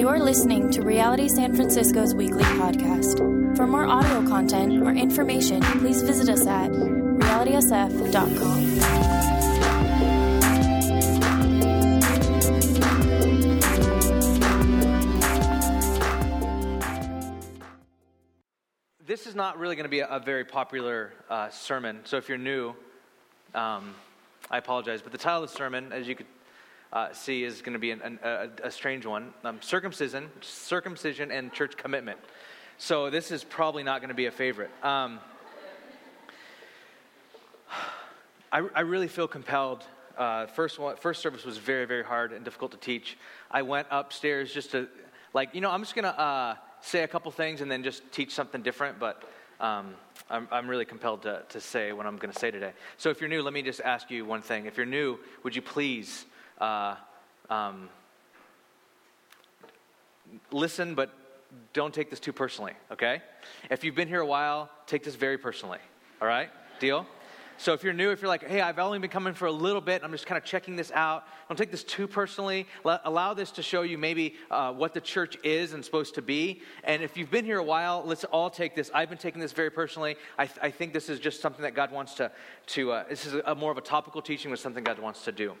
You're listening to Reality San Francisco's weekly podcast. For more audio content or information, please visit us at realitysf.com. This is not really going to be a, very popular uh, sermon, so if you're new, um, I apologize. But the title of the sermon, as you could uh, see, is going to be an, an, a, a strange one um, circumcision, circumcision, and church commitment. So this is probably not going to be a favorite. Um, I, I, really feel compelled. Uh, first, one, first service was very, very hard and difficult to teach. I went upstairs just to, like, you know, I'm just going to uh, say a couple things and then just teach something different, but um, I'm, I'm, really compelled to, to say what I'm going to say today. So if you're new, let me just ask you one thing. If you're new, would you please uh, um, listen, but don't take this too personally, okay? If you've been here a while, take this very personally, all right? Deal? So if you're new, if you're like, hey, I've only been coming for a little bit, I'm just kind of checking this out, don't take this too personally. Let, allow this to show you maybe uh, what the church is and supposed to be. And if you've been here a while, let's all take this. I've been taking this very personally. I, th- I think this is just something that God wants to, to uh, this is a, a, more of a topical teaching, but something God wants to do.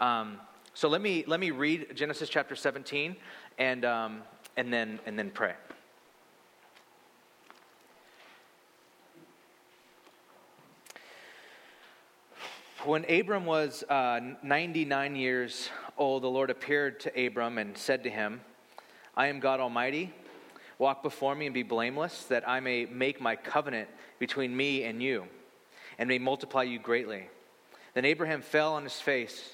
Um, so let me, let me read Genesis chapter 17 and, um, and, then, and then pray. When Abram was uh, 99 years old, the Lord appeared to Abram and said to him, I am God Almighty. Walk before me and be blameless, that I may make my covenant between me and you, and may multiply you greatly. Then Abraham fell on his face.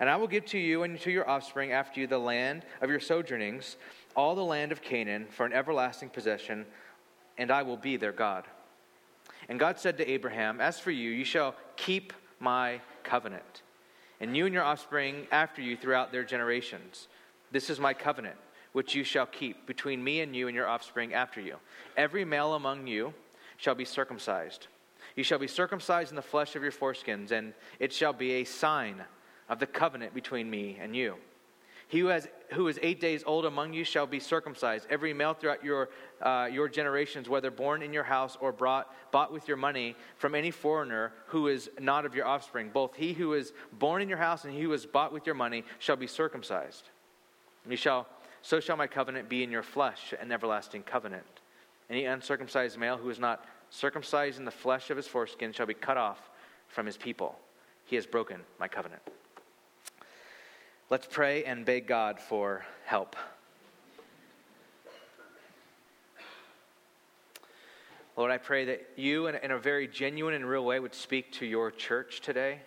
And I will give to you and to your offspring after you the land of your sojournings, all the land of Canaan, for an everlasting possession, and I will be their God. And God said to Abraham, As for you, you shall keep my covenant and you and your offspring after you throughout their generations. This is my covenant, which you shall keep between me and you and your offspring after you. Every male among you shall be circumcised. You shall be circumcised in the flesh of your foreskins, and it shall be a sign of the covenant between me and you. He who, has, who is eight days old among you shall be circumcised, every male throughout your, uh, your generations, whether born in your house or brought, bought with your money from any foreigner who is not of your offspring. Both he who is born in your house and he who is bought with your money shall be circumcised. You shall, so shall my covenant be in your flesh, an everlasting covenant. Any uncircumcised male who is not circumcised in the flesh of his foreskin shall be cut off from his people. He has broken my covenant. Let's pray and beg God for help. Lord, I pray that you, in, a very genuine and real way, would speak to your church today.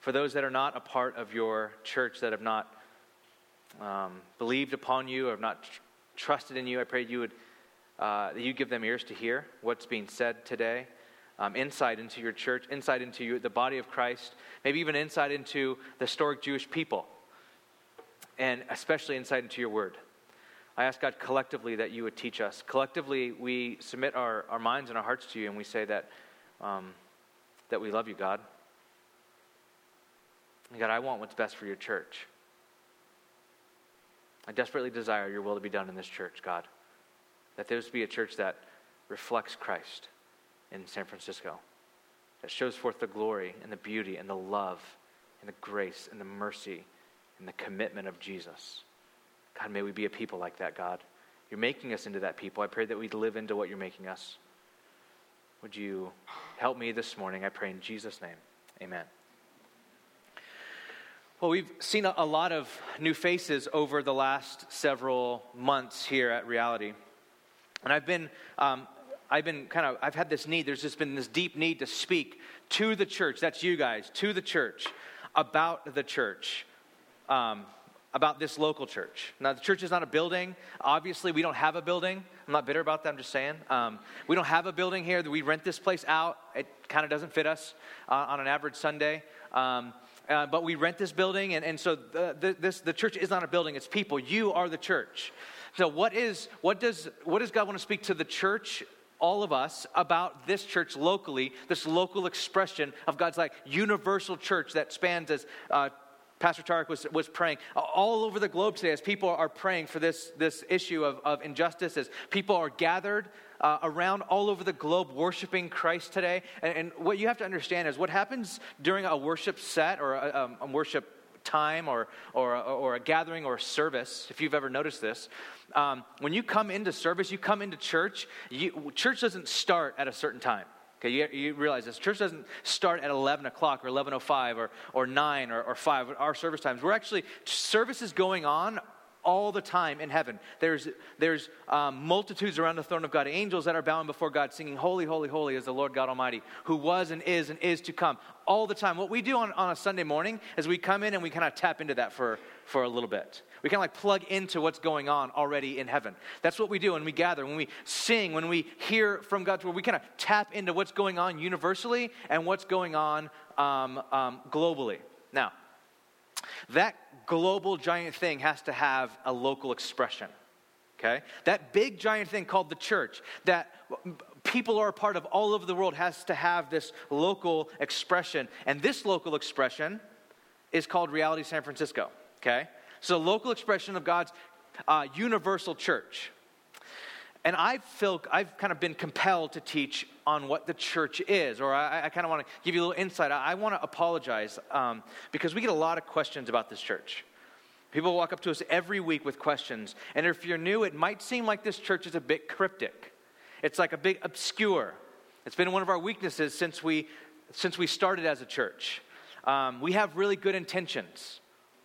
For those that are not a part of your church, that have not um, believed upon you or have not tr- trusted in you, I pray you would uh, that you give them ears to hear what's being said today, um, insight into your church, insight into you, the body of Christ, maybe even insight into the historic Jewish people and especially insight into your word. I ask God collectively that you would teach us. Collectively, we submit our, our minds and our hearts to you, and we say that, um, that we love you, God. And God, I want what's best for your church. I desperately desire your will to be done in this church, God. That there be a church that reflects Christ in San Francisco, that shows forth the glory and the beauty and the love and the grace and the mercy and the commitment of Jesus. God, may we be a people like that, God. You're making us into that people. I pray that we'd live into what you're making us. Would you help me this morning? I pray in Jesus' name. Amen. Well, we've seen a, lot of new faces over the last several months here at Reality. And I've been, um, I've been kind of, I've had this need, there's just been this deep need to speak to the church, that's you guys, to the church, about the church um, about this local church. Now, the church is not a building. Obviously, we don't have a building. I'm not bitter about that, I'm just saying. Um, we don't have a building here. We rent this place out. It kind of doesn't fit us uh, on an average Sunday. Um, uh, but we rent this building, and, and so the, the, this, the church is not a building, it's people. You are the church. So, what, is, what, does, what does God want to speak to the church all of us about this church locally, this local expression of God's like universal church that spans as uh, Pastor Tarek was, was praying all over the globe today as people are praying for this, this issue of, of injustice, as people are gathered uh, around all over the globe worshiping Christ today. And, and, what you have to understand is what happens during a worship set or a, um, a worship time or, or, or a gathering or a service, if you've ever noticed this, um, when you come into service, you come into church, you, church doesn't start at a certain time. Okay, you, you, realize this. Church doesn't start at 11 o'clock or 11.05 or, or 9 or, or 5, our service times. We're actually, service is going on all the time in heaven. There's, there's um, multitudes around the throne of God, angels that are bowing before God, singing, Holy, holy, holy is the Lord God Almighty, who was and is and is to come all the time. What we do on, on a Sunday morning is we come in and we kind of tap into that for, for a little bit. We kind of like plug into what's going on already in heaven. That's what we do when we gather, when we sing, when we hear from God's word. We kind of tap into what's going on universally and what's going on um, um, globally. Now, that global giant thing has to have a local expression. Okay? That big giant thing called the church, that people are a part of all over the world, has to have this local expression. And this local expression is called Reality San Francisco. Okay? So, local expression of God's uh, universal church. And I feel I've kind of been compelled to teach on what the church is, or I, I kind of want to give you a little insight. I, I want to apologize um, because we get a lot of questions about this church. People walk up to us every week with questions, and if you're new, it might seem like this church is a bit cryptic. It's like a bit obscure. It's been one of our weaknesses since we since we started as a church. Um, we have really good intentions.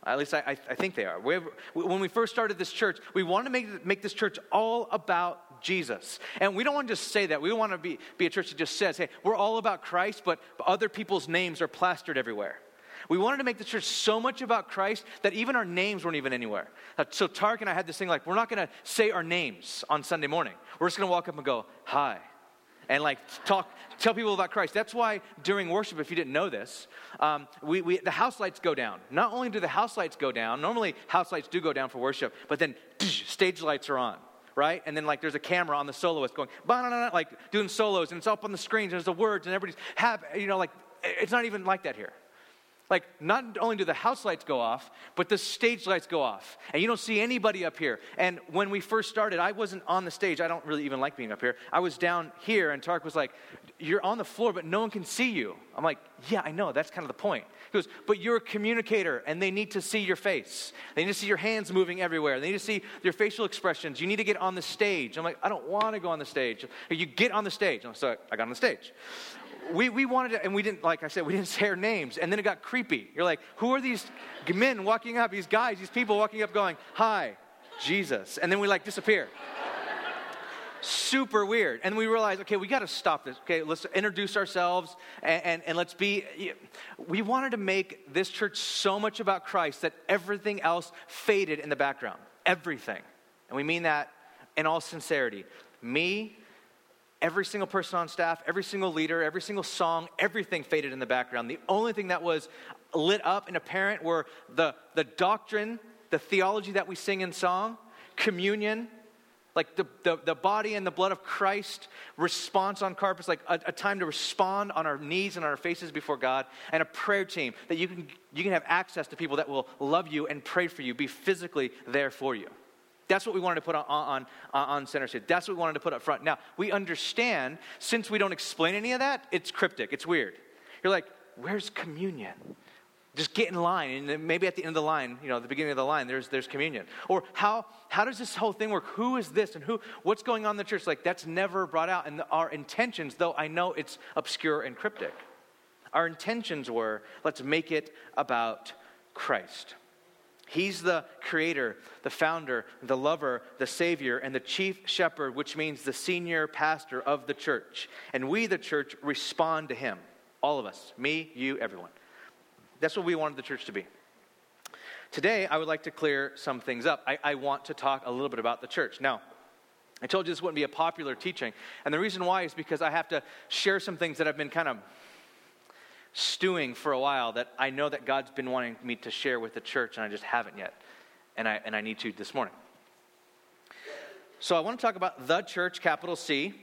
At least I, I think they are. We when we first started this church, we wanted to make, make this church all about Jesus. And we don't want to just say that. We want to be, be a church that just says, hey, we're all about Christ, but other people's names are plastered everywhere. We wanted to make the church so much about Christ that even our names weren't even anywhere. Uh, so Tarek and I had this thing like, we're not going to say our names on Sunday morning. We're just going to walk up and go, hi, and like talk, tell people about Christ. That's why during worship, if you didn't know this, um, we, we, the house lights go down. Not only do the house lights go down, normally house lights do go down for worship, but then stage lights are on. Right? And then, like, there's a camera on the soloist going, like, doing solos, and it's up on the screens, and there's the words, and everybody's happy. You know, like, it's not even like that here. Like, not only do the house lights go off, but the stage lights go off. And you don't see anybody up here. And when we first started, I wasn't on the stage. I don't really even like being up here. I was down here, and Tarek was like, You're on the floor, but no one can see you. I'm like, Yeah, I know. That's kind of the point. He goes, But you're a communicator, and they need to see your face. They need to see your hands moving everywhere. They need to see your facial expressions. You need to get on the stage. I'm like, I don't want to go on the stage. You get on the stage. So I got on the stage we, we wanted to, and we didn't, like I said, we didn't say our names. And then it got creepy. You're like, who are these men walking up, these guys, these people walking up going, hi, Jesus. And then we like disappear. Super weird. And we realized, okay, we got to stop this. Okay, let's introduce ourselves and, and, and let's be. We wanted to make this church so much about Christ that everything else faded in the background. Everything. And we mean that in all sincerity. Me, Every single person on staff, every single leader, every single song, everything faded in the background. The only thing that was lit up and apparent were the, the doctrine, the theology that we sing in song, communion, like the, the, the, body and the blood of Christ, response on carpets, like a, a, time to respond on our knees and on our faces before God, and a prayer team that you can, you can have access to people that will love you and pray for you, be physically there for you. That's what we wanted to put on, on, on center stage. That's what we wanted to put up front. Now, we understand, since we don't explain any of that, it's cryptic, it's weird. You're like, where's communion? Just get in line, and maybe at the end of the line, you know, the beginning of the line, there's, there's communion. Or how, how does this whole thing work? Who is this and who, what's going on in the church? Like, that's never brought out. And our intentions, though I know it's obscure and cryptic, our intentions were let's make it about Christ. He's the creator, the founder, the lover, the savior, and the chief shepherd, which means the senior pastor of the church. And we, the church, respond to him. All of us me, you, everyone. That's what we wanted the church to be. Today, I would like to clear some things up. I, I want to talk a little bit about the church. Now, I told you this wouldn't be a popular teaching. And the reason why is because I have to share some things that I've been kind of stewing for a while that I know that God's been wanting me to share with the church, and I just haven't yet. And I, and I need to this morning. So I want to talk about the church, capital C,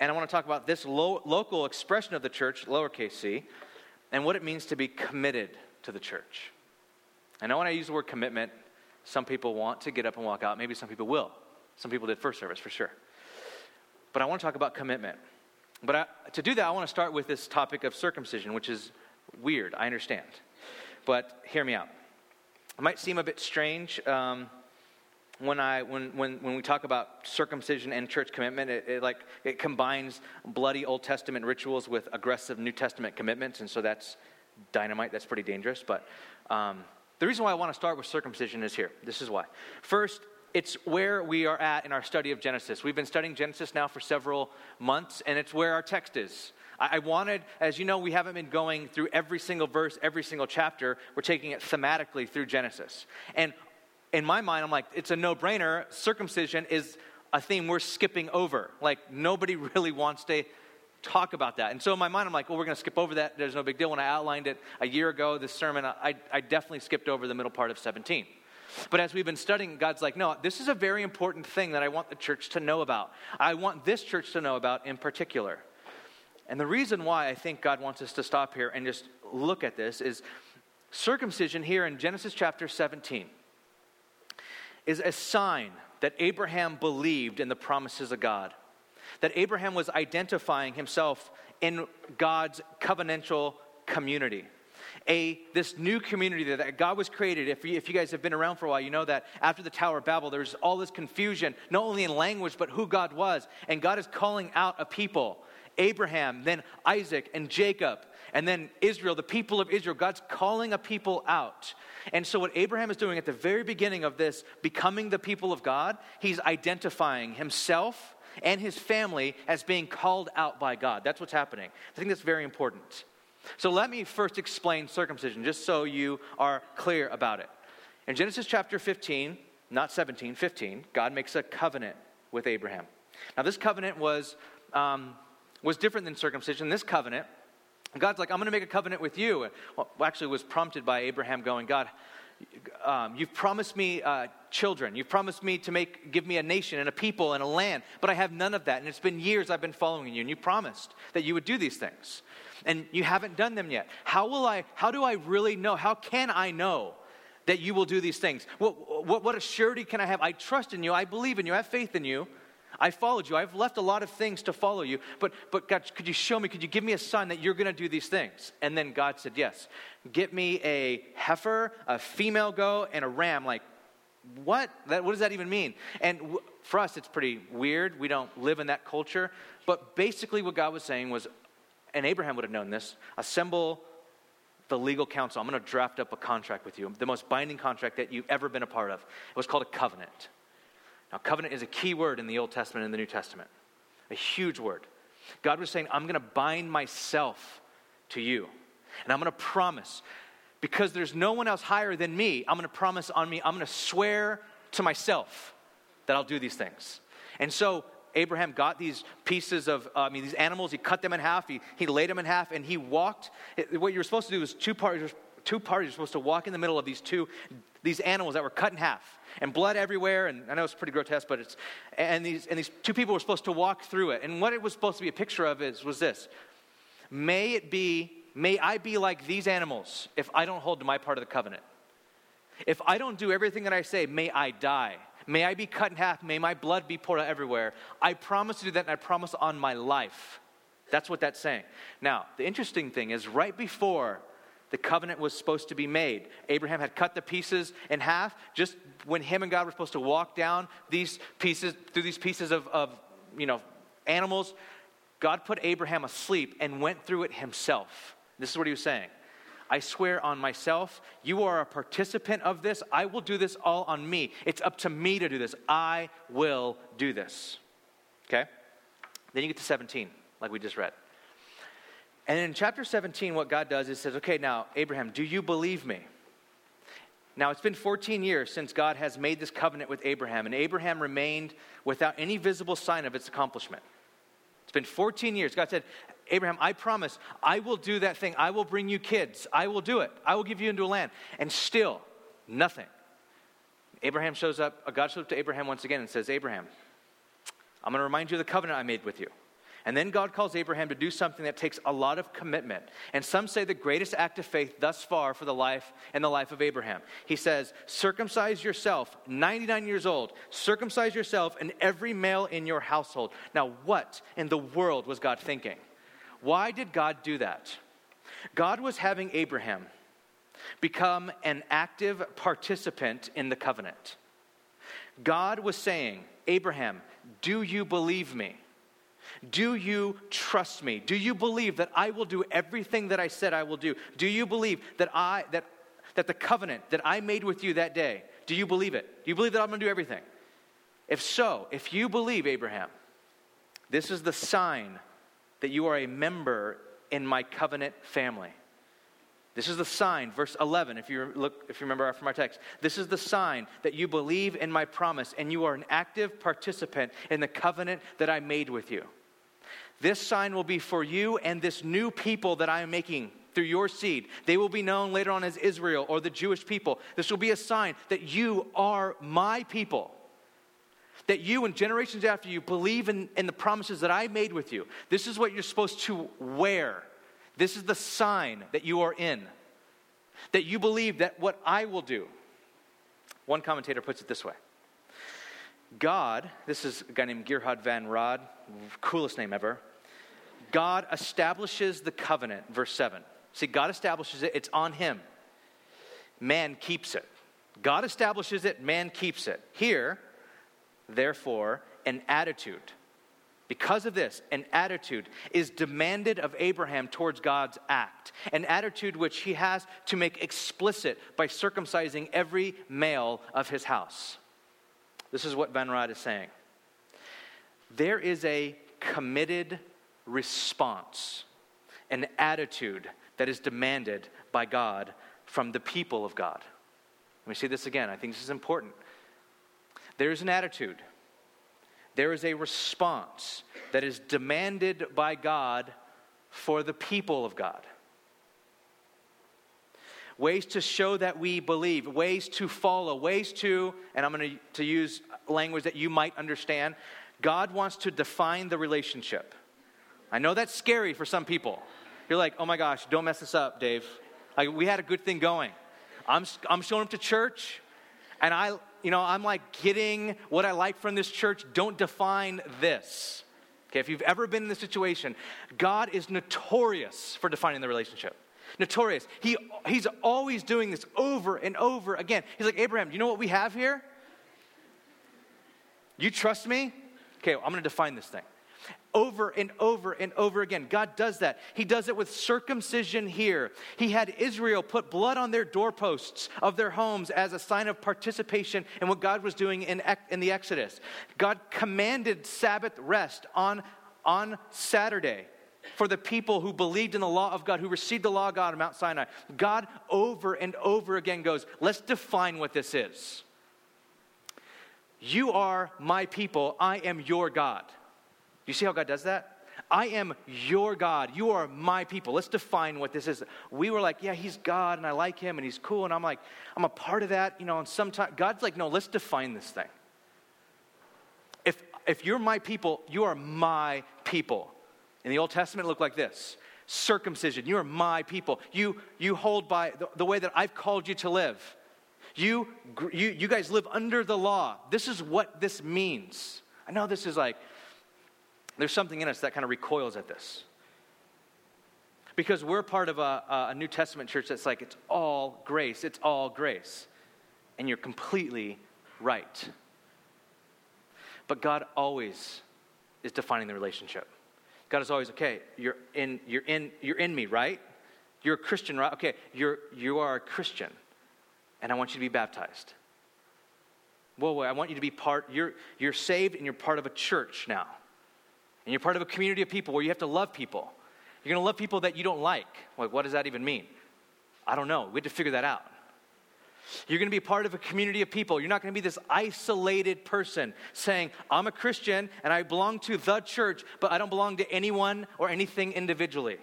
and I want to talk about this lo- local expression of the church, lowercase c, and what it means to be committed to the church. I know when I use the word commitment, some people want to get up and walk out. Maybe some people will. Some people did first service for sure. But I want to talk about commitment. But I, to do that, I want to start with this topic of circumcision, which is weird, I understand. But hear me out. It might seem a bit strange um, when, I, when, when, when we talk about circumcision and church commitment. It, it, like, it combines bloody Old Testament rituals with aggressive New Testament commitments, and so that's dynamite. That's pretty dangerous. But um, the reason why I want to start with circumcision is here. This is why. First, it's where we are at in our study of Genesis. We've been studying Genesis now for several months, and it's where our text is. I wanted, as you know, we haven't been going through every single verse, every single chapter. We're taking it thematically through Genesis. And in my mind, I'm like, it's a no brainer. Circumcision is a theme we're skipping over. Like, nobody really wants to talk about that. And so in my mind, I'm like, well, we're going to skip over that. There's no big deal. When I outlined it a year ago, this sermon, I, I definitely skipped over the middle part of 17. But as we've been studying, God's like, no, this is a very important thing that I want the church to know about. I want this church to know about in particular. And the reason why I think God wants us to stop here and just look at this is circumcision here in Genesis chapter 17 is a sign that Abraham believed in the promises of God, that Abraham was identifying himself in God's covenantal community a this new community that God was created. If you, if you guys have been around for a while, you know that after the Tower of Babel, there's all this confusion, not only in language, but who God was. And God is calling out a people Abraham, then Isaac and Jacob, and then Israel, the people of Israel. God's calling a people out. And so, what Abraham is doing at the very beginning of this, becoming the people of God, he's identifying himself and his family as being called out by God. That's what's happening. I think that's very important. So let me first explain circumcision, just so you are clear about it. In Genesis chapter 15, not 17, 15, God makes a covenant with Abraham. Now, this covenant was, um, was different than circumcision. This covenant, God's like, I'm going to make a covenant with you. Well, actually, was prompted by Abraham going, God, um, you've promised me uh, children. You've promised me to make, give me a nation and a people and a land, but I have none of that. And it's been years I've been following you, and you promised that you would do these things and you haven't done them yet. How will I, how do I really know? How can I know that you will do these things? What, what, what a surety can I have? I trust in you. I believe in you. I have faith in you. I followed you. I've left a lot of things to follow you. But, but God, could you show me, could you give me a sign that you're going to do these things? And then God said, Yes. Get me a heifer, a female goat, and a ram. Like, what? That, what does that even mean? And w- for us, it's pretty weird. We don't live in that culture. But basically, what God was saying was, and Abraham would have known this assemble the legal counsel. I'm going to draft up a contract with you, the most binding contract that you've ever been a part of. It was called a covenant. Now, covenant is a key word in the Old Testament and the New Testament, a huge word. God was saying, I'm going to bind myself to you, and I'm going to promise, because there's no one else higher than me, I'm going to promise on me, I'm going to swear to myself that I'll do these things. And so Abraham got these pieces of, uh, I mean, these animals, he cut them in half, he, he laid them in half, and he walked. What you were supposed to do was two parties, two parties were supposed to walk in the middle of these two, these animals that were cut in half, and blood everywhere, and I know it's pretty grotesque, but it's, and these, and these two people were supposed to walk through it. And what it was supposed to be a picture of is, was this May it be, may I be like these animals if I don't hold to my part of the covenant. If I don't do everything that I say, may I die. May I be cut in half. May my blood be poured out everywhere. I promise to do that, and I promise on my life. That's what that's saying. Now, the interesting thing is, right before the covenant was supposed to be made, Abraham had cut the pieces in half just when him and God were supposed to walk down these pieces, through these pieces of, of you know, animals. God put Abraham asleep and went through it himself. This is what he was saying. I swear on myself, you are a participant of this. I will do this all on me. It's up to me to do this. I will do this. Okay? Then you get to 17, like we just read. And in chapter 17, what God does is says, okay, now, Abraham, do you believe me? Now, it's been 14 years since God has made this covenant with Abraham, and Abraham remained without any visible sign of its accomplishment. It's been 14 years. God said, Abraham, I promise I will do that thing. I will bring you kids. I will do it. I will give you into a land. And still, nothing. Abraham shows up, uh, God shows up to Abraham once again and says, Abraham, I'm going to remind you of the covenant I made with you. And then God calls Abraham to do something that takes a lot of commitment. And some say the greatest act of faith thus far for the life and the life of Abraham. He says, Circumcise yourself, 99 years old, circumcise yourself and every male in your household. Now, what in the world was God thinking? Why did God do that? God was having Abraham become an active participant in the covenant. God was saying, Abraham, do you believe me? Do you trust me? Do you believe that I will do everything that I said I will do? Do you believe that I that that the covenant that I made with you that day, do you believe it? Do you believe that I'm going to do everything? If so, if you believe Abraham, this is the sign that you are a member in my covenant family. This is the sign, verse 11, if you look, if you remember from our text. This is the sign that you believe in my promise and you are an active participant in the covenant that I made with you. This sign will be for you and this new people that I am making through your seed. They will be known later on as Israel or the Jewish people. This will be a sign that you are my people. That you and generations after you believe in, in the promises that I made with you. This is what you're supposed to wear this is the sign that you are in, that you believe that what I will do. One commentator puts it this way God, this is a guy named Gerhard von Rad, coolest name ever. God establishes the covenant, verse 7. See, God establishes it, it's on him. Man keeps it. God establishes it, man keeps it. Here, therefore, an attitude because of this, an attitude is demanded of Abraham towards God's act, an attitude which he has to make explicit by circumcising every male of his house. This is what von Rad is saying. There is a committed response, an attitude that is demanded by God from the people of God. Let me say this again. I think this is important. There is an attitude there is a response that is demanded by God for the people of God. Ways to show that we believe, ways to follow, ways to, and I'm going to use language that you might understand. God wants to define the relationship. I know that's scary for some people. You're like, oh my gosh, don't mess this up, Dave. Like, we had a good thing going. I'm, I'm showing up to church, and I, you know, I'm like getting what I like from this church. Don't define this. Okay, if you've ever been in this situation, God is notorious for defining the relationship. Notorious. He, he's always doing this over and over again. He's like, Abraham, you know what we have here? You trust me? Okay, well, I'm going to define this thing over and over and over again. God does that. He does it with circumcision here. He had Israel put blood on their doorposts of their homes as a sign of participation in what God was doing in, in the Exodus. God commanded Sabbath rest on, on Saturday for the people who believed in the law of God, who received the law of God on Mount Sinai. God over and over again goes, let's define what this is. You are my people, I am your God you see how God does that? I am your God. You are my people. Let's define what this is. We were like, yeah, he's God and I like him and he's cool. And I'm like, I'm a part of that, you know, and sometimes God's like, no, let's define this thing. If, if you're my people, you are my people. In the Old Testament, it looked like this circumcision. You are my people. You, you hold by the, the way that I've called you to live. You, you, you guys live under the law. This is what this means. I know this is like, there's something in us that kind of recoils at this. Because we're part of a, a New Testament church that's like, it's all grace, it's all grace. And you're completely right. But God always is defining the relationship. God is always, okay, you're in, you're in, you're in me, right? You're a Christian, right? Okay, you're, you are a Christian, and I want you to be baptized. Whoa, whoa, I want you to be part, you're, you're saved and you're part of a church now and you're part of a community of people where you have to love people. You're going to love people that you don't like. Like, what does that even mean? I don't know. We have to figure that out. You're going to be part of a community of people. You're not going to be this isolated person saying, I'm a Christian and I belong to the church, but I don't belong to anyone or anything individually.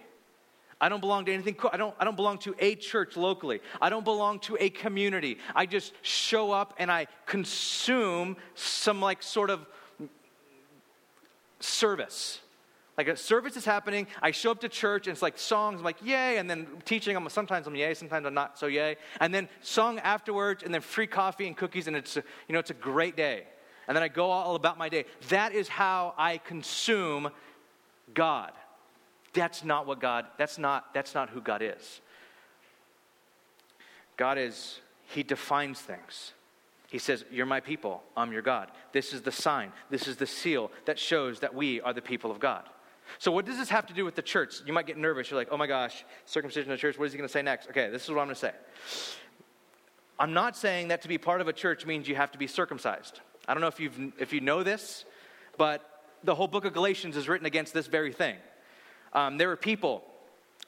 I don't belong to anything. I don't, I don't belong to a church locally. I don't belong to a community. I just show up and I consume some, like, sort of service. Like a service is happening, I show up to church and it's like songs, I'm like, yay, and then teaching, I'm sometimes I'm yay, sometimes I'm not so yay. And then song afterwards, and then free coffee and cookies, and it's a, you know, it's a great day. And then I go all about my day. That is how I consume God. That's not what God, that's not, that's not who God is. God is, He defines things. He says, You're my people, I'm your God. This is the sign, this is the seal that shows that we are the people of God. So, what does this have to do with the church? You might get nervous. You're like, oh my gosh, circumcision of the church, what is he going to say next? Okay, this is what I'm going to say. I'm not saying that to be part of a church means you have to be circumcised. I don't know if, you've, if you know this, but the whole book of Galatians is written against this very thing. Um, there were people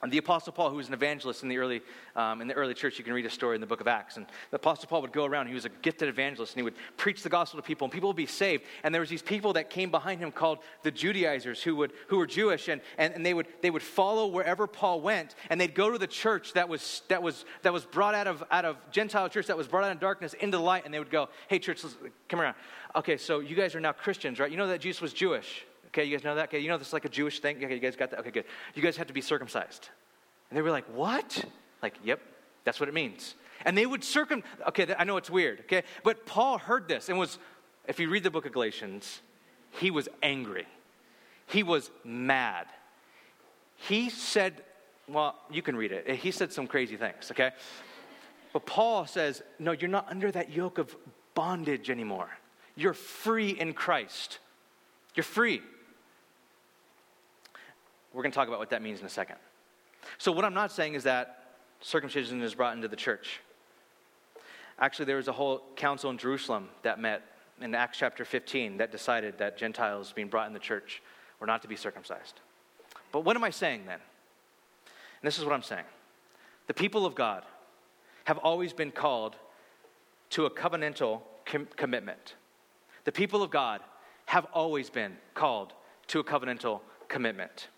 the Apostle Paul, who was an evangelist in the, early, um, in the early church, you can read a story in the book of Acts. And the Apostle Paul would go around, he was a gifted evangelist, and he would preach the gospel to people, and people would be saved. And there was these people that came behind him called the Judaizers, who, would, who were Jewish, and, and, and they, would, they would follow wherever Paul went, and they'd go to the church that was, that was, that was brought out of, out of Gentile church, that was brought out of darkness into light, and they would go, hey, church, come around. Okay, so you guys are now Christians, right? You know that Jesus was Jewish. Okay, you guys know that? Okay, you know this is like a Jewish thing? Okay, you guys got that? Okay, good. You guys have to be circumcised. And they were like, What? Like, yep, that's what it means. And they would circum, okay, I know it's weird, okay? But Paul heard this and was, if you read the book of Galatians, he was angry. He was mad. He said, well, you can read it. Eh, he said some crazy things, okay? But Paul says, no, you're not under that yoke of bondage anymore. You're free in Christ. You're free. We're going to talk about what that means in a second. So, what I'm not saying is that circumcision is brought into the church. Actually, there was a whole council in Jerusalem that met in Acts chapter 15 that decided that Gentiles being brought in the church were not to be circumcised. But what am I saying then? And this is what I'm saying the people of God have always been called to a covenantal com- commitment. The people of God have always been called to a covenantal commitment.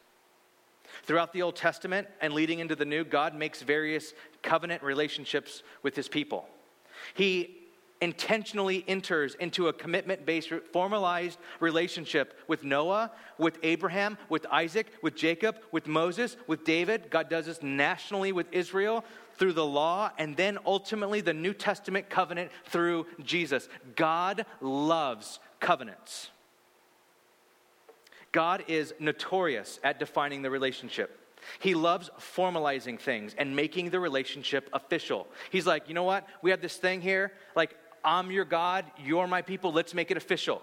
Throughout the Old Testament and leading into the New, God makes various covenant relationships with his people. He intentionally enters into a commitment based, formalized relationship with Noah, with Abraham, with Isaac, with Jacob, with Moses, with David. God does this nationally with Israel through the law, and then ultimately the New Testament covenant through Jesus. God loves covenants. God is notorious at defining the relationship. He loves formalizing things and making the relationship official. He's like, you know what? We have this thing here. Like, I'm your God, you're my people, let's make it official.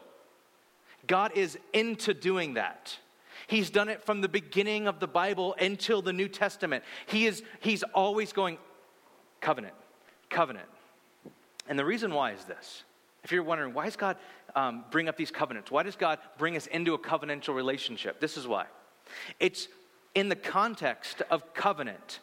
God is into doing that. He's done it from the beginning of the Bible until the New Testament. He is, he's always going, covenant, covenant. And the reason why is this if you're wondering, why does God um, bring up these covenants? Why does God bring us into a covenantal relationship? This is why. It's in the context of covenant,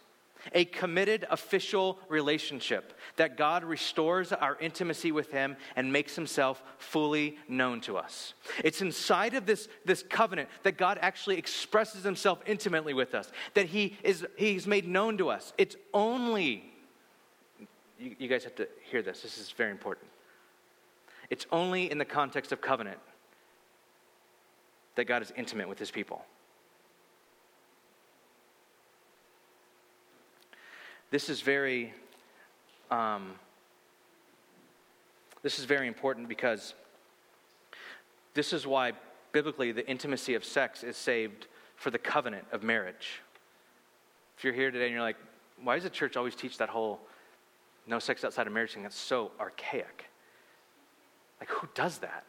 a committed official relationship that God restores our intimacy with Him and makes Himself fully known to us. It's inside of this, this covenant that God actually expresses Himself intimately with us, that He is He's made known to us. It's only, you, you guys have to hear this, this is very important. It's only in the context of covenant that God is intimate with his people. This is very, um, this is very important because this is why biblically the intimacy of sex is saved for the covenant of marriage. If you're here today and you're like, why does the church always teach that whole no sex outside of marriage thing? That's so archaic. Like, who does that?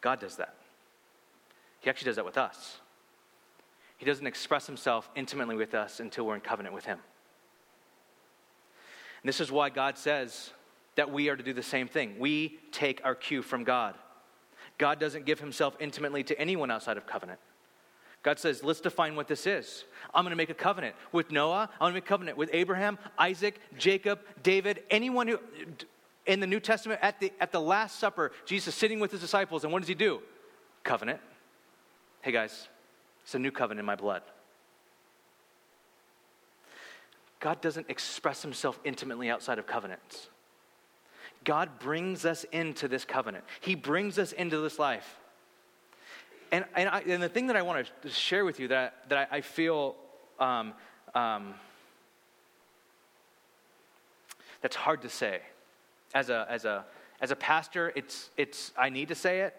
God does that. He actually does that with us. He doesn't express himself intimately with us until we're in covenant with him. And this is why God says that we are to do the same thing. We take our cue from God. God doesn't give himself intimately to anyone outside of covenant. God says, let's define what this is. I'm going to make a covenant with Noah. I'm going to make a covenant with Abraham, Isaac, Jacob, David, anyone who, in the New Testament, at the, at the Last Supper, Jesus is sitting with his disciples, and what does he do? Covenant. Hey guys, it's a new covenant in my blood. God doesn't express himself intimately outside of covenants. God brings us into this covenant, He brings us into this life. And, and, I, and the thing that I want to share with you that, I, that I, feel um, um, that's hard to say. As a, as a, as a pastor, it's, it's, I need to say it,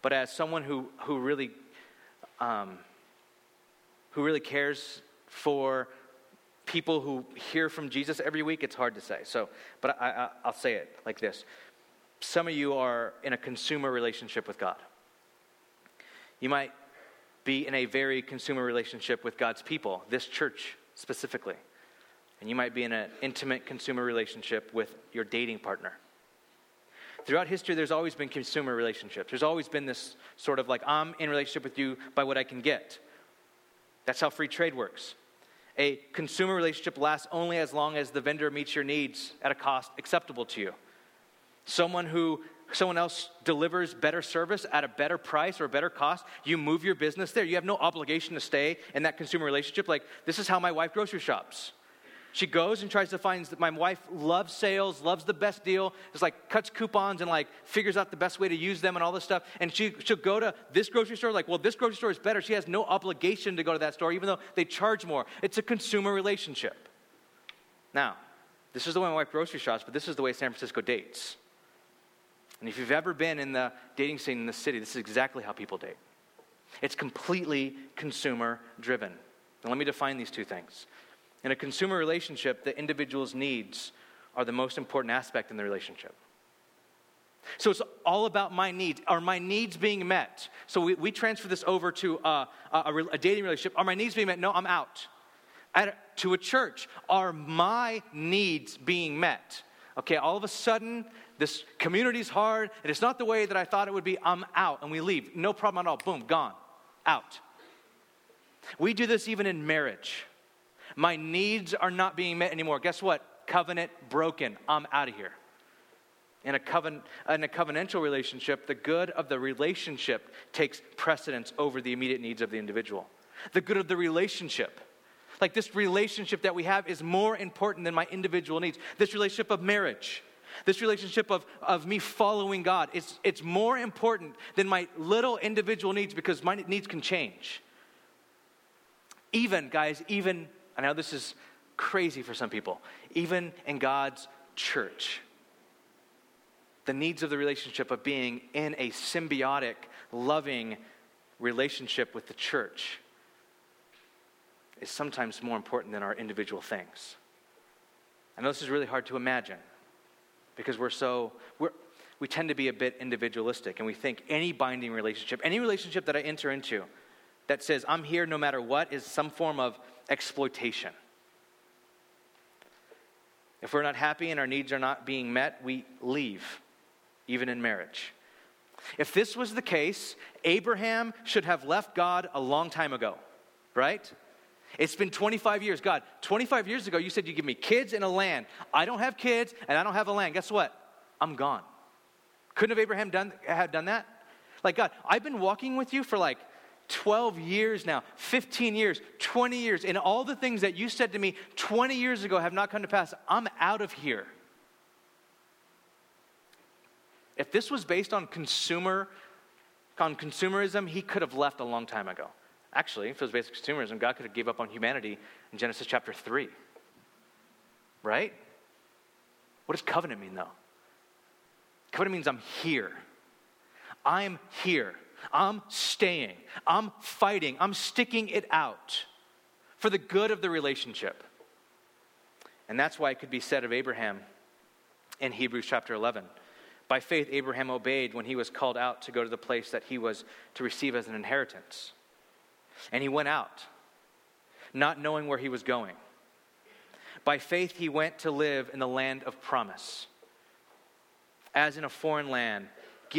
but as someone who, who, really, um, who really cares for people who hear from Jesus every week, it's hard to say. So, but I, I, will say it like this Some of you are in a consumer relationship with God. You might be in a very consumer relationship with God's people, this church specifically. And you might be in an intimate consumer relationship with your dating partner. Throughout history, there's always been consumer relationships. There's always been this sort of like, I'm in relationship with you by what I can get. That's how free trade works. A consumer relationship lasts only as long as the vendor meets your needs at a cost acceptable to you. Someone who someone else delivers better service at a better price or a better cost, you move your business there. You have no obligation to stay in that consumer relationship. Like, this is how my wife grocery shops. She goes and tries to find my wife loves sales, loves the best deal, is like cuts coupons and like figures out the best way to use them and all this stuff. And she, she'll go to this grocery store, like, well, this grocery store is better. She has no obligation to go to that store, even though they charge more. It's a consumer relationship. Now, this is the way my wife grocery shops, but this is the way San Francisco dates. And if you've ever been in the dating scene in the city, this is exactly how people date. It's completely consumer driven. And let me define these two things. In a consumer relationship, the individual's needs are the most important aspect in the relationship. So it's all about my needs. Are my needs being met? So we, we transfer this over to uh, a, a, a, dating relationship. Are my needs being met? No, I'm out. At, to a church, are my needs being met? Okay, all of a sudden, this community's hard, and it's not the way that I thought it would be. I'm out, and we leave. No problem at all. Boom, gone. Out. We do this even in marriage. My needs are not being met anymore. Guess what? Covenant broken. I'm out of here. In a, covenant, in a covenantal relationship, the good of the relationship takes precedence over the immediate needs of the individual. The good of the relationship. Like this relationship that we have is more important than my individual needs. This relationship of marriage, this relationship of, of me following God, it's, it's more important than my little individual needs because my needs can change. Even, guys, even I know this is crazy for some people, even in God's church. The needs of the relationship of being in a symbiotic, loving relationship with the church is sometimes more important than our individual things. I know this is really hard to imagine because we're so, we're, we tend to be a bit individualistic and we think any binding relationship, any relationship that I enter into that says I'm here no matter what is some form of exploitation. If we're not happy and our needs are not being met, we leave, even in marriage. If this was the case, Abraham should have left God a long time ago, right? It's been 25 years. God, 25 years ago, you said you give me kids and a land. I don't have kids and I don't have a land. Guess what? I'm gone. Couldn't have Abraham done, have done that? Like, God, I've been walking with you for like 12 years now, 15 years, 20 years, and all the things that you said to me 20 years ago have not come to pass. I'm out of here. If this was based on consumer on consumerism, he could have left a long time ago. Actually, if it was based on consumerism, God could have gave up on humanity in Genesis chapter 3. Right? What does covenant mean though? Covenant means I'm here. I'm here. I'm staying. I'm fighting. I'm sticking it out for the good of the relationship. And that's why it could be said of Abraham in Hebrews chapter 11. By faith, Abraham obeyed when he was called out to go to the place that he was to receive as an inheritance. And he went out, not knowing where he was going. By faith, he went to live in the land of promise, as in a foreign land,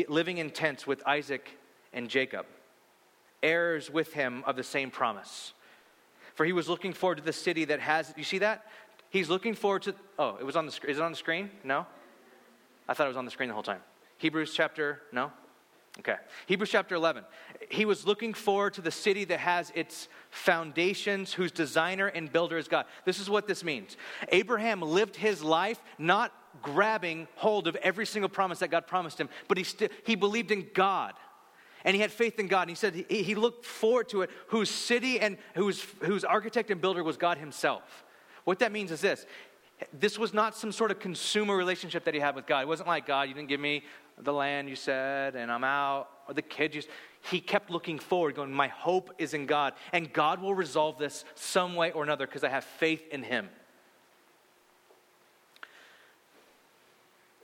living in tents with Isaac and Jacob, heirs with him of the same promise. For he was looking forward to the city that has, you see that? He's looking forward to, oh, it was on the, screen. is it on the screen? No? I thought it was on the screen the whole time. Hebrews chapter, no? Okay. Hebrews chapter 11. He was looking forward to the city that has its foundations, whose designer and builder is God. This is what this means. Abraham lived his life not grabbing hold of every single promise that God promised him, but he, st- he believed in God. And he had faith in God. And he said he, he looked forward to it, whose city and whose, whose architect and builder was God himself. What that means is this this was not some sort of consumer relationship that he had with God. It wasn't like, God, you didn't give me the land you said, and I'm out, or the kid you He kept looking forward, going, My hope is in God, and God will resolve this some way or another because I have faith in Him.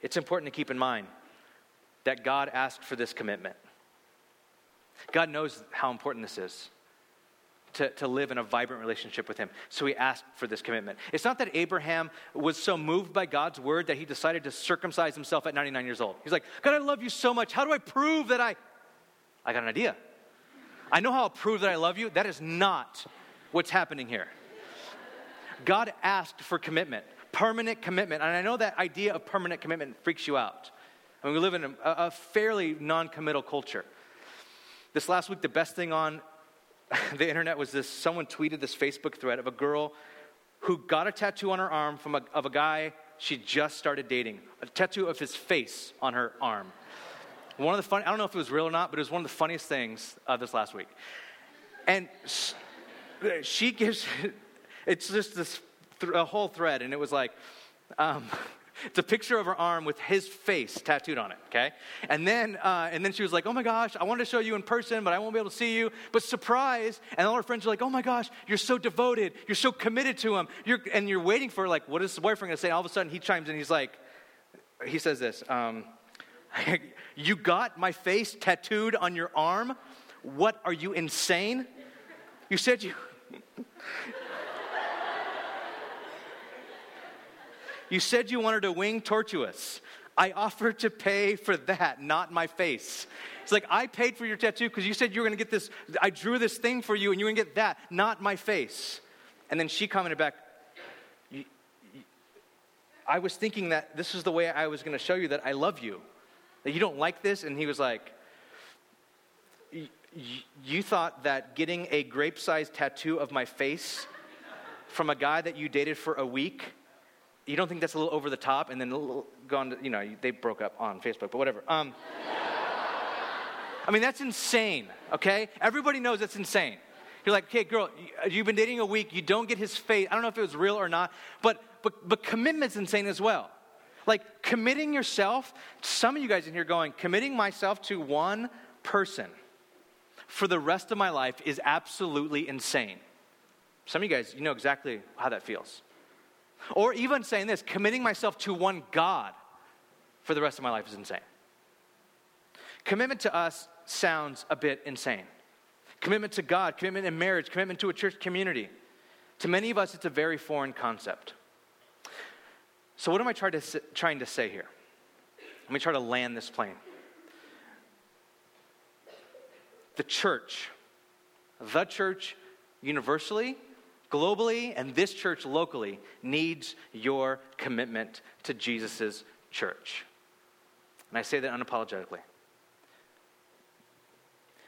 It's important to keep in mind that God asked for this commitment. God knows how important this is to, to live in a vibrant relationship with Him. So He asked for this commitment. It's not that Abraham was so moved by God's word that he decided to circumcise himself at 99 years old. He's like, God, I love you so much. How do I prove that I. I got an idea. I know how I'll prove that I love you. That is not what's happening here. God asked for commitment permanent commitment. And I know that idea of permanent commitment freaks you out. I mean, we live in a, a fairly non committal culture. This last week, the best thing on the internet was this someone tweeted this Facebook thread of a girl who got a tattoo on her arm from a, of a guy she just started dating, a tattoo of his face on her arm. One of the fun, I don't know if it was real or not, but it was one of the funniest things uh, this last week. And she gives, it's just this th- a whole thread, and it was like, um, it's a picture of her arm with his face tattooed on it okay? And then uh, and then she was like oh my gosh i wanted to show you in person but i won't be able to see you. But surprise and all her friends are like oh my gosh you're so devoted you're so committed to him. You're, and you're waiting for like what is the boyfriend going to say? All of a sudden he chimes in he's like he says this um, you got my face tattooed on your arm? What are you insane? You said you You said you wanted a wing tortuous. I offered to pay for that, not my face. It's like, I paid for your tattoo because you said you were going to get this. I drew this thing for you and you were going to get that, not my face. And then she commented back, I was thinking that this is the way I was going to show you that I love you, that you don't like this. And he was like, You thought that getting a grape sized tattoo of my face from a guy that you dated for a week you don't think that's a little over the top? And then gone, to, you know, they broke up on Facebook, but whatever. Um, I mean, that's insane, okay? Everybody knows that's insane. You're like, okay, girl, you've been dating a week, you don't get his face. I don't know if it was real or not, but, but, but commitment's insane as well. Like committing yourself, some of you guys in here going, committing myself to one person for the rest of my life is absolutely insane. Some of you guys, you know exactly how that feels. Or even saying this committing myself to one God for the rest of my life is insane. Commitment to us sounds a bit insane. Commitment to God, commitment in marriage, commitment to a church community. To many of us, it's a very foreign concept. So, what am I trying to, trying to say here? Let me try to land this plane. The church, the church universally, globally and this church locally needs your commitment to Jesus' church. And I say that unapologetically.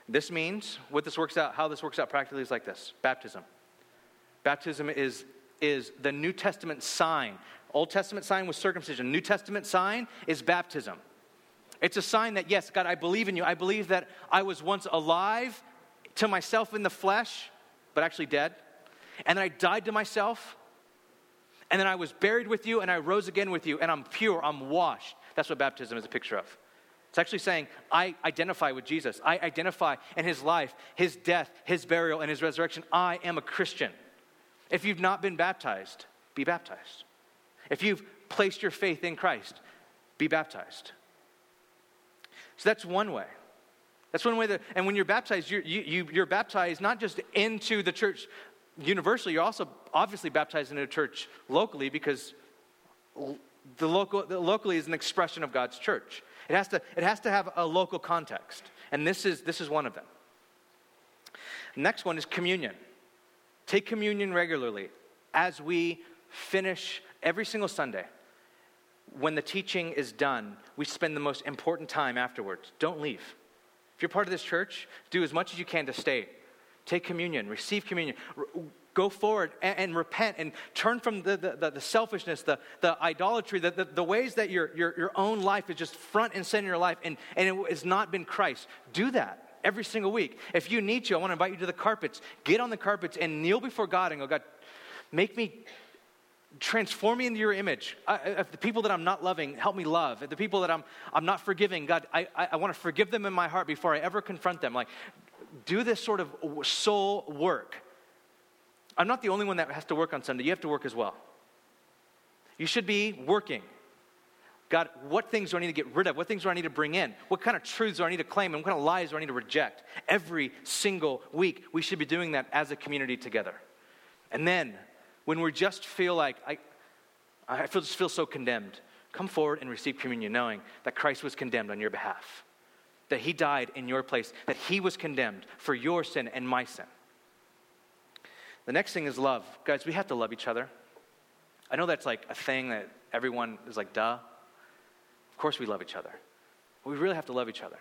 This means what this works out, how this works out practically is like this baptism. Baptism is, is the New Testament sign. Old Testament sign was circumcision. New Testament sign is baptism. It's a sign that, yes, God, I believe in you. I believe that I was once alive to myself in the flesh, but actually dead and then I died to myself, and then I was buried with you, and I rose again with you, and I'm pure, I'm washed. That's what baptism is a picture of. It's actually saying, I identify with Jesus. I identify in his life, his death, his burial, and his resurrection. I am a Christian. If you've not been baptized, be baptized. If you've placed your faith in Christ, be baptized. So that's one way. That's one way that, and when you're baptized, you're, you, you, you're baptized not just into the church universally, you're also obviously baptized into a church locally because the local the locally is an expression of God's church. It has to, it has to have a local context. And this is, this is one of them. Next one is communion. Take communion regularly as we finish every single Sunday. When the teaching is done, we spend the most important time afterwards. Don't leave. If you're part of this church, do as much as you can to stay. Take communion, receive communion go forward and, and, repent and turn from the, the, the selfishness, the, the idolatry, the, the, the, ways that your, your, your own life is just front and center in your life and, and it has not been Christ. Do that every single week. If you need to, I want to invite you to the carpets. Get on the carpets and kneel before God and go, God, make me transform me into your image. I, the people that I'm not loving, help me love. If the people that I'm, I'm not forgiving, God, I, I, I want to forgive them in my heart before I ever confront them. Like, do this sort of soul work I'm not the only one that has to work on Sunday. You have to work as well. You should be working. God, what things do I need to get rid of? What things do I need to bring in? What kind of truths do I need to claim? And what kind of lies do I need to reject? Every single week, we should be doing that as a community together. And then, when we just feel like, I, I feel, just feel so condemned, come forward and receive communion knowing that Christ was condemned on your behalf, that he died in your place, that he was condemned for your sin and my sin. The next thing is love. Guys, we have to love each other. I know that's like a thing that everyone is like, duh. Of course we love each other. But we really have to love each other.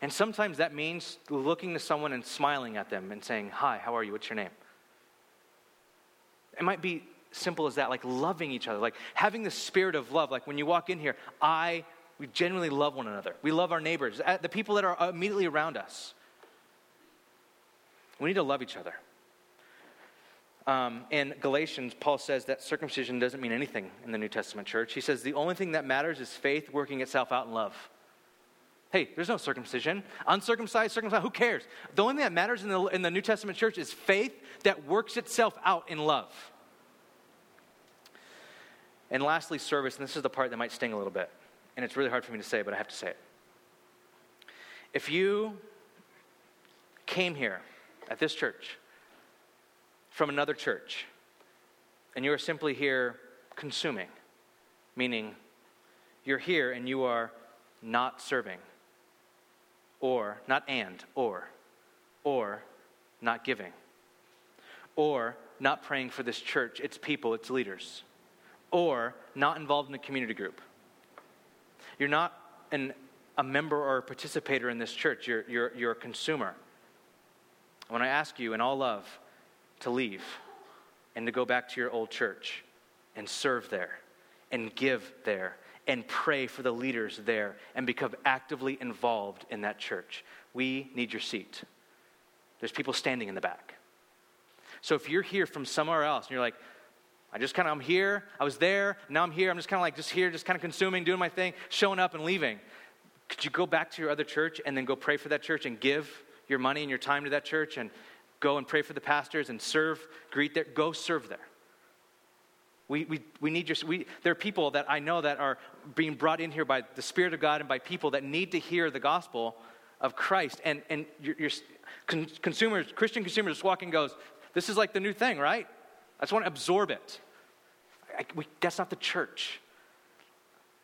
And sometimes that means looking to someone and smiling at them and saying, Hi, how are you? What's your name? It might be simple as that, like loving each other, like having the spirit of love. Like when you walk in here, I, we genuinely love one another. We love our neighbors, uh, the people that are immediately around us. We need to love each other. Um, in Galatians, Paul says that circumcision doesn't mean anything in the New Testament church. He says the only thing that matters is faith working itself out in love. Hey, there's no circumcision. Uncircumcised, circumcised, who cares? The only thing that matters in the, in the New Testament church is faith that works itself out in love. And lastly, service, and this is the part that might sting a little bit. And it's really hard for me to say, but I have to say it. If you came here at this church from another church, and you are simply here consuming, meaning you're here and you are not serving, or not and, or, or not giving, or not praying for this church, its people, its leaders, or not involved in a community group. You're not an, a member or a participator in this church, you're, you're, you're a consumer. When I ask you in all love, to leave and to go back to your old church and serve there and give there and pray for the leaders there and become actively involved in that church. We need your seat. There's people standing in the back. So if you're here from somewhere else and you're like, I just kind of, I'm here, I was there, now I'm here, I'm just kind of like, just here, just kind of consuming, doing my thing, showing up and leaving. Could you go back to your other church and then go pray for that church and give your money and your time to that church and, go and pray for the pastors and serve, greet there. Go serve there. We, we, we need your, we, there are people that I know that are being brought in here by the Spirit of God and by people that need to hear the gospel of Christ. And, and your, your consumers, Christian consumers just walk and goes, this is like the new thing, right? I just want to absorb it. I, we, that's not the church.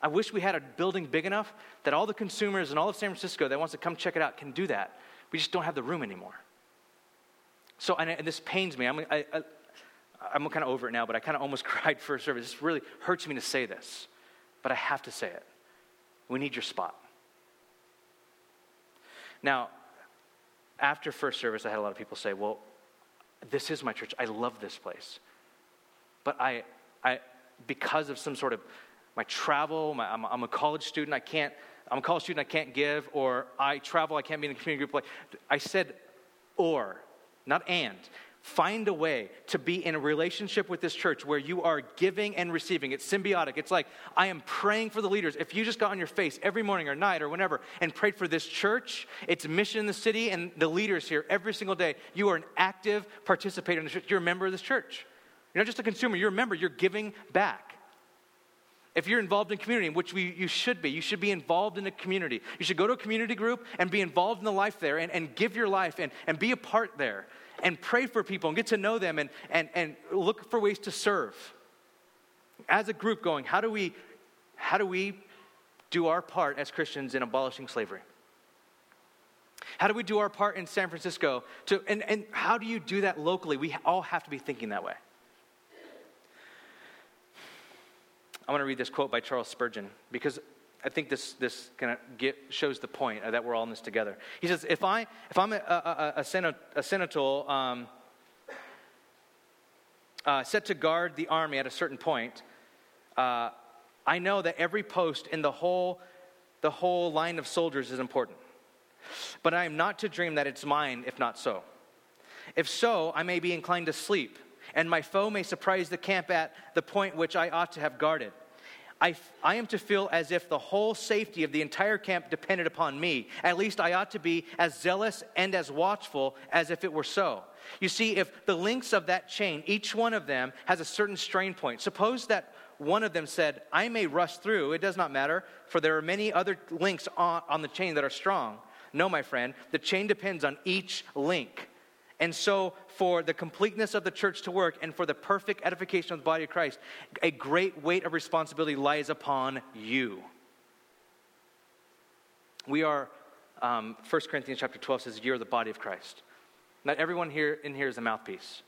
I wish we had a building big enough that all the consumers in all of San Francisco that wants to come check it out can do that. We just don't have the room anymore. So, and, and this pains me. I'm, I, I, I'm kind of over it now, but I kind of almost cried first service. This really hurts me to say this, but I have to say it. We need your spot. Now, after first service, I had a lot of people say, Well, this is my church. I love this place. But I, I because of some sort of my travel, my, I'm, I'm, a college student, I can't, I'm a college student, I can't give, or I travel, I can't be in a community group. Like, I said, or not and. Find a way to be in a relationship with this church where you are giving and receiving. It's symbiotic. It's like, I am praying for the leaders. If you just got on your face every morning or night or whenever and prayed for this church, its mission in the city, and the leaders here every single day, you are an active participator in the church. You're a member of this church. You're not just a consumer, you're a member. You're giving back. If you're involved in community, which we, you should be, you should be involved in a community. You should go to a community group and be involved in the life there and, and give your life and, and be a part there and pray for people and get to know them and, and, and look for ways to serve. As a group going, how do we how do we do our part as Christians in abolishing slavery? How do we do our part in San Francisco? To, and, and how do you do that locally? We all have to be thinking that way. I want to read this quote by Charles Spurgeon because I think this, this kind of get, shows the point that we're all in this together. He says, if, I, if I'm a, a, a, a senator um, uh, set to guard the army at a certain point, uh, I know that every post in the whole, the whole line of soldiers is important. But I am not to dream that it's mine if not so. If so, I may be inclined to sleep, and my foe may surprise the camp at the point which I ought to have guarded. I, I am to feel as if the whole safety of the entire camp depended upon me. At least I ought to be as zealous and as watchful as if it were so. You see, if the links of that chain, each one of them has a certain strain point. Suppose that one of them said, I may rush through, it does not matter, for there are many other links on, on the chain that are strong. No, my friend, the chain depends on each link. And so, for the completeness of the church to work and for the perfect edification of the body of Christ, a great weight of responsibility lies upon you. We are, um, 1 Corinthians chapter 12 says, You're the body of Christ. Not everyone here in here is a mouthpiece,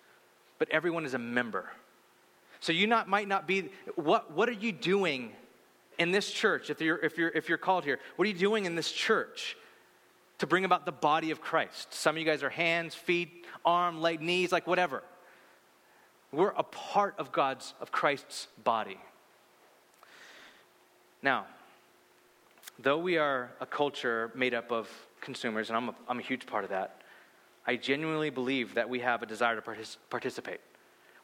but everyone is a member. So you not, might not be, what, what are you doing in this church if you're, if, you're, if you're called here? What are you doing in this church? To bring about the body of Christ. Some of you guys are hands, feet, arm, leg, knees, like whatever. We're a part of God's, of Christ's body. Now, though we are a culture made up of consumers, and I'm a, I'm a huge part of that, I genuinely believe that we have a desire to partic- participate.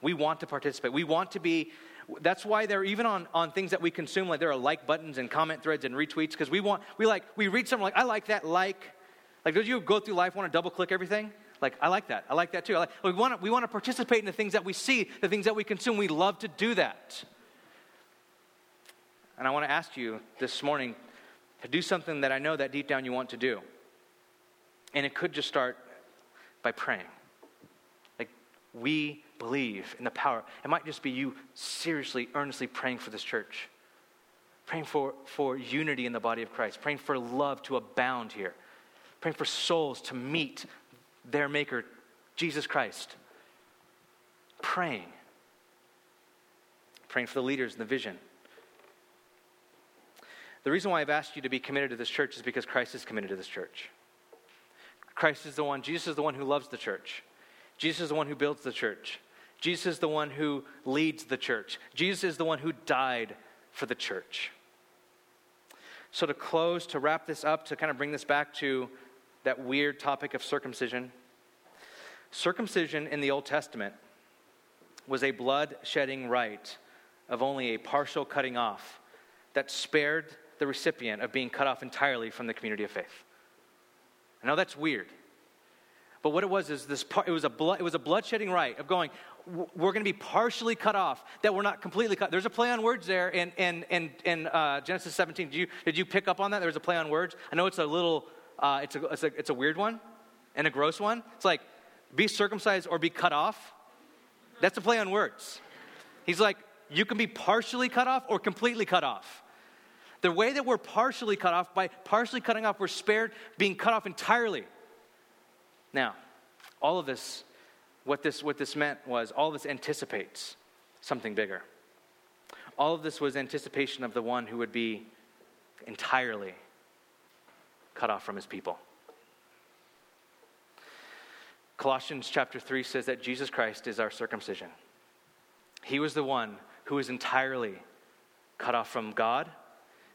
We want to participate. We want to be, that's why they're even on, on things that we consume, like there are like buttons and comment threads and retweets, because we want, we like, we read something like, I like that, like, like, don't you go through life want to double click everything? Like, I like that. I like that too. Like, we, want to, we want to participate in the things that we see, the things that we consume. We love to do that. And I want to ask you this morning to do something that I know that deep down you want to do. And it could just start by praying. Like, we believe in the power. It might just be you seriously, earnestly praying for this church, praying for, for unity in the body of Christ, praying for love to abound here praying for souls to meet their Maker, Jesus Christ. Praying. Praying for the leaders and the vision. The reason why I've asked you to be committed to this church is because Christ is committed to this church. Christ is the one, Jesus is the one who loves the church. Jesus is the one who builds the church. Jesus is the one who leads the church. Jesus is the one who died for the church. So, to close, to wrap this up, to kind of bring this back to that weird topic of circumcision. Circumcision in the Old Testament was a blood shedding rite of only a partial cutting off that spared the recipient of being cut off entirely from the community of faith. I know that's weird. But what it was is this part, it was a blood, it was a bloodshedding rite of going we're going to be partially cut off that we're not completely cut. There's a play on words there in in in, in uh, Genesis 17. Did you did you pick up on that? There was a play on words. I know it's a little uh, it's, a, it's, a, it's a weird one and a gross one. It's like, be circumcised or be cut off. That's a play on words. He's like, you can be partially cut off or completely cut off. The way that we're partially cut off, by partially cutting off, we're spared being cut off entirely. Now, all of this, what this, what this meant was, all of this anticipates something bigger. All of this was anticipation of the one who would be entirely cut off from his people. Colossians chapter 3 says that Jesus Christ is our circumcision. He was the one who was entirely cut off from God,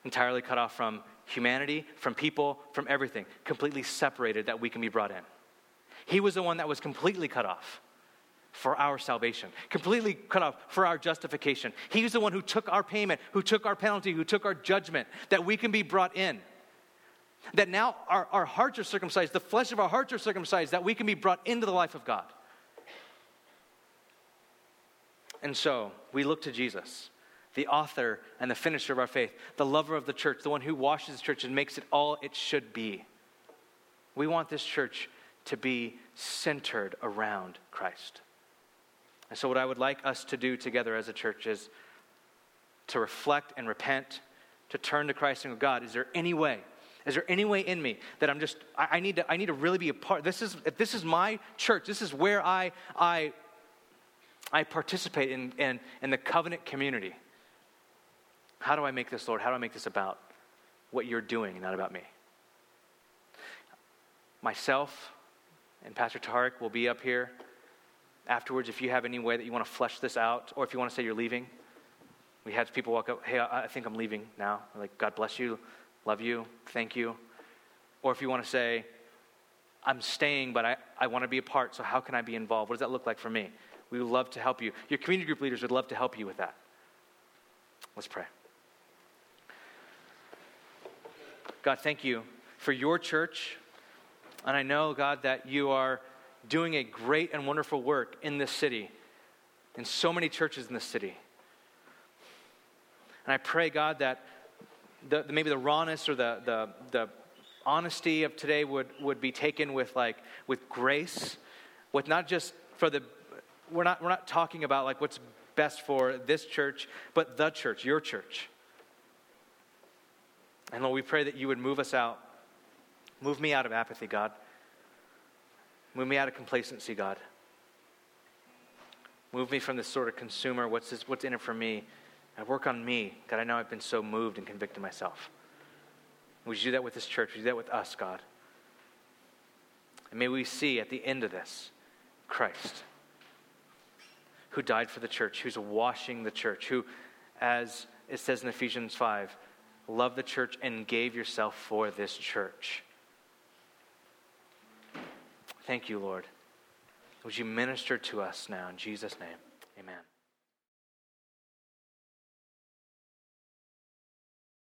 entirely cut off from humanity, from people, from everything, completely separated that we can be brought in. He was the one that was completely cut off for our salvation, completely cut off for our justification. He was the one who took our payment, who took our penalty, who took our judgment, that we can be brought in. That now our, our hearts are circumcised, the flesh of our hearts are circumcised, that we can be brought into the life of God. And so we look to Jesus, the author and the finisher of our faith, the lover of the church, the one who washes the church and makes it all it should be. We want this church to be centered around Christ. And so, what I would like us to do together as a church is to reflect and repent, to turn to Christ and go, God, is there any way Is there any way in me that I'm just, I, I, need, to, I need to really be a part? This is, if this is my church, this is where I, I, I participate in, in, in the covenant community. How do I make this, Lord? How do I make this about what you're doing, not about me? Myself and Pastor Tarek will be up here afterwards if you have any way that you want to flesh this out, or if you want to say you're leaving. We had people walk up, hey, I think I'm leaving now. like, God bless you, love you, thank you. Or if you want to say, I'm staying, but I, I want to be a part, so how can I be involved? What does that look like for me? We would love to help you. Your community group leaders would love to help you with that. Let's pray. God, thank you for your church. And I know, God, that you are doing a great and wonderful work in this city, in so many churches in this city. And I pray, God, that the, maybe the rawness or the, the, the honesty of today would, would be taken with like with grace, with not just for the we're not we're not talking about like what's best for this church, but the church, your church. And Lord, we pray that you would move us out. Move me out of apathy, God. Move me out of complacency, God. Move me from this sort of consumer, what's, this, what's in it for me? And work on me. God, I know I've been so moved and convicted myself. Would you do that with this church? Would you do that with us, God? And may we see at the end of this Christ, who died for the church, who's washing the church, who, as it says in Ephesians 5, loved the church and gave yourself for this church. Thank you, Lord. Would you minister to us now in Jesus' name?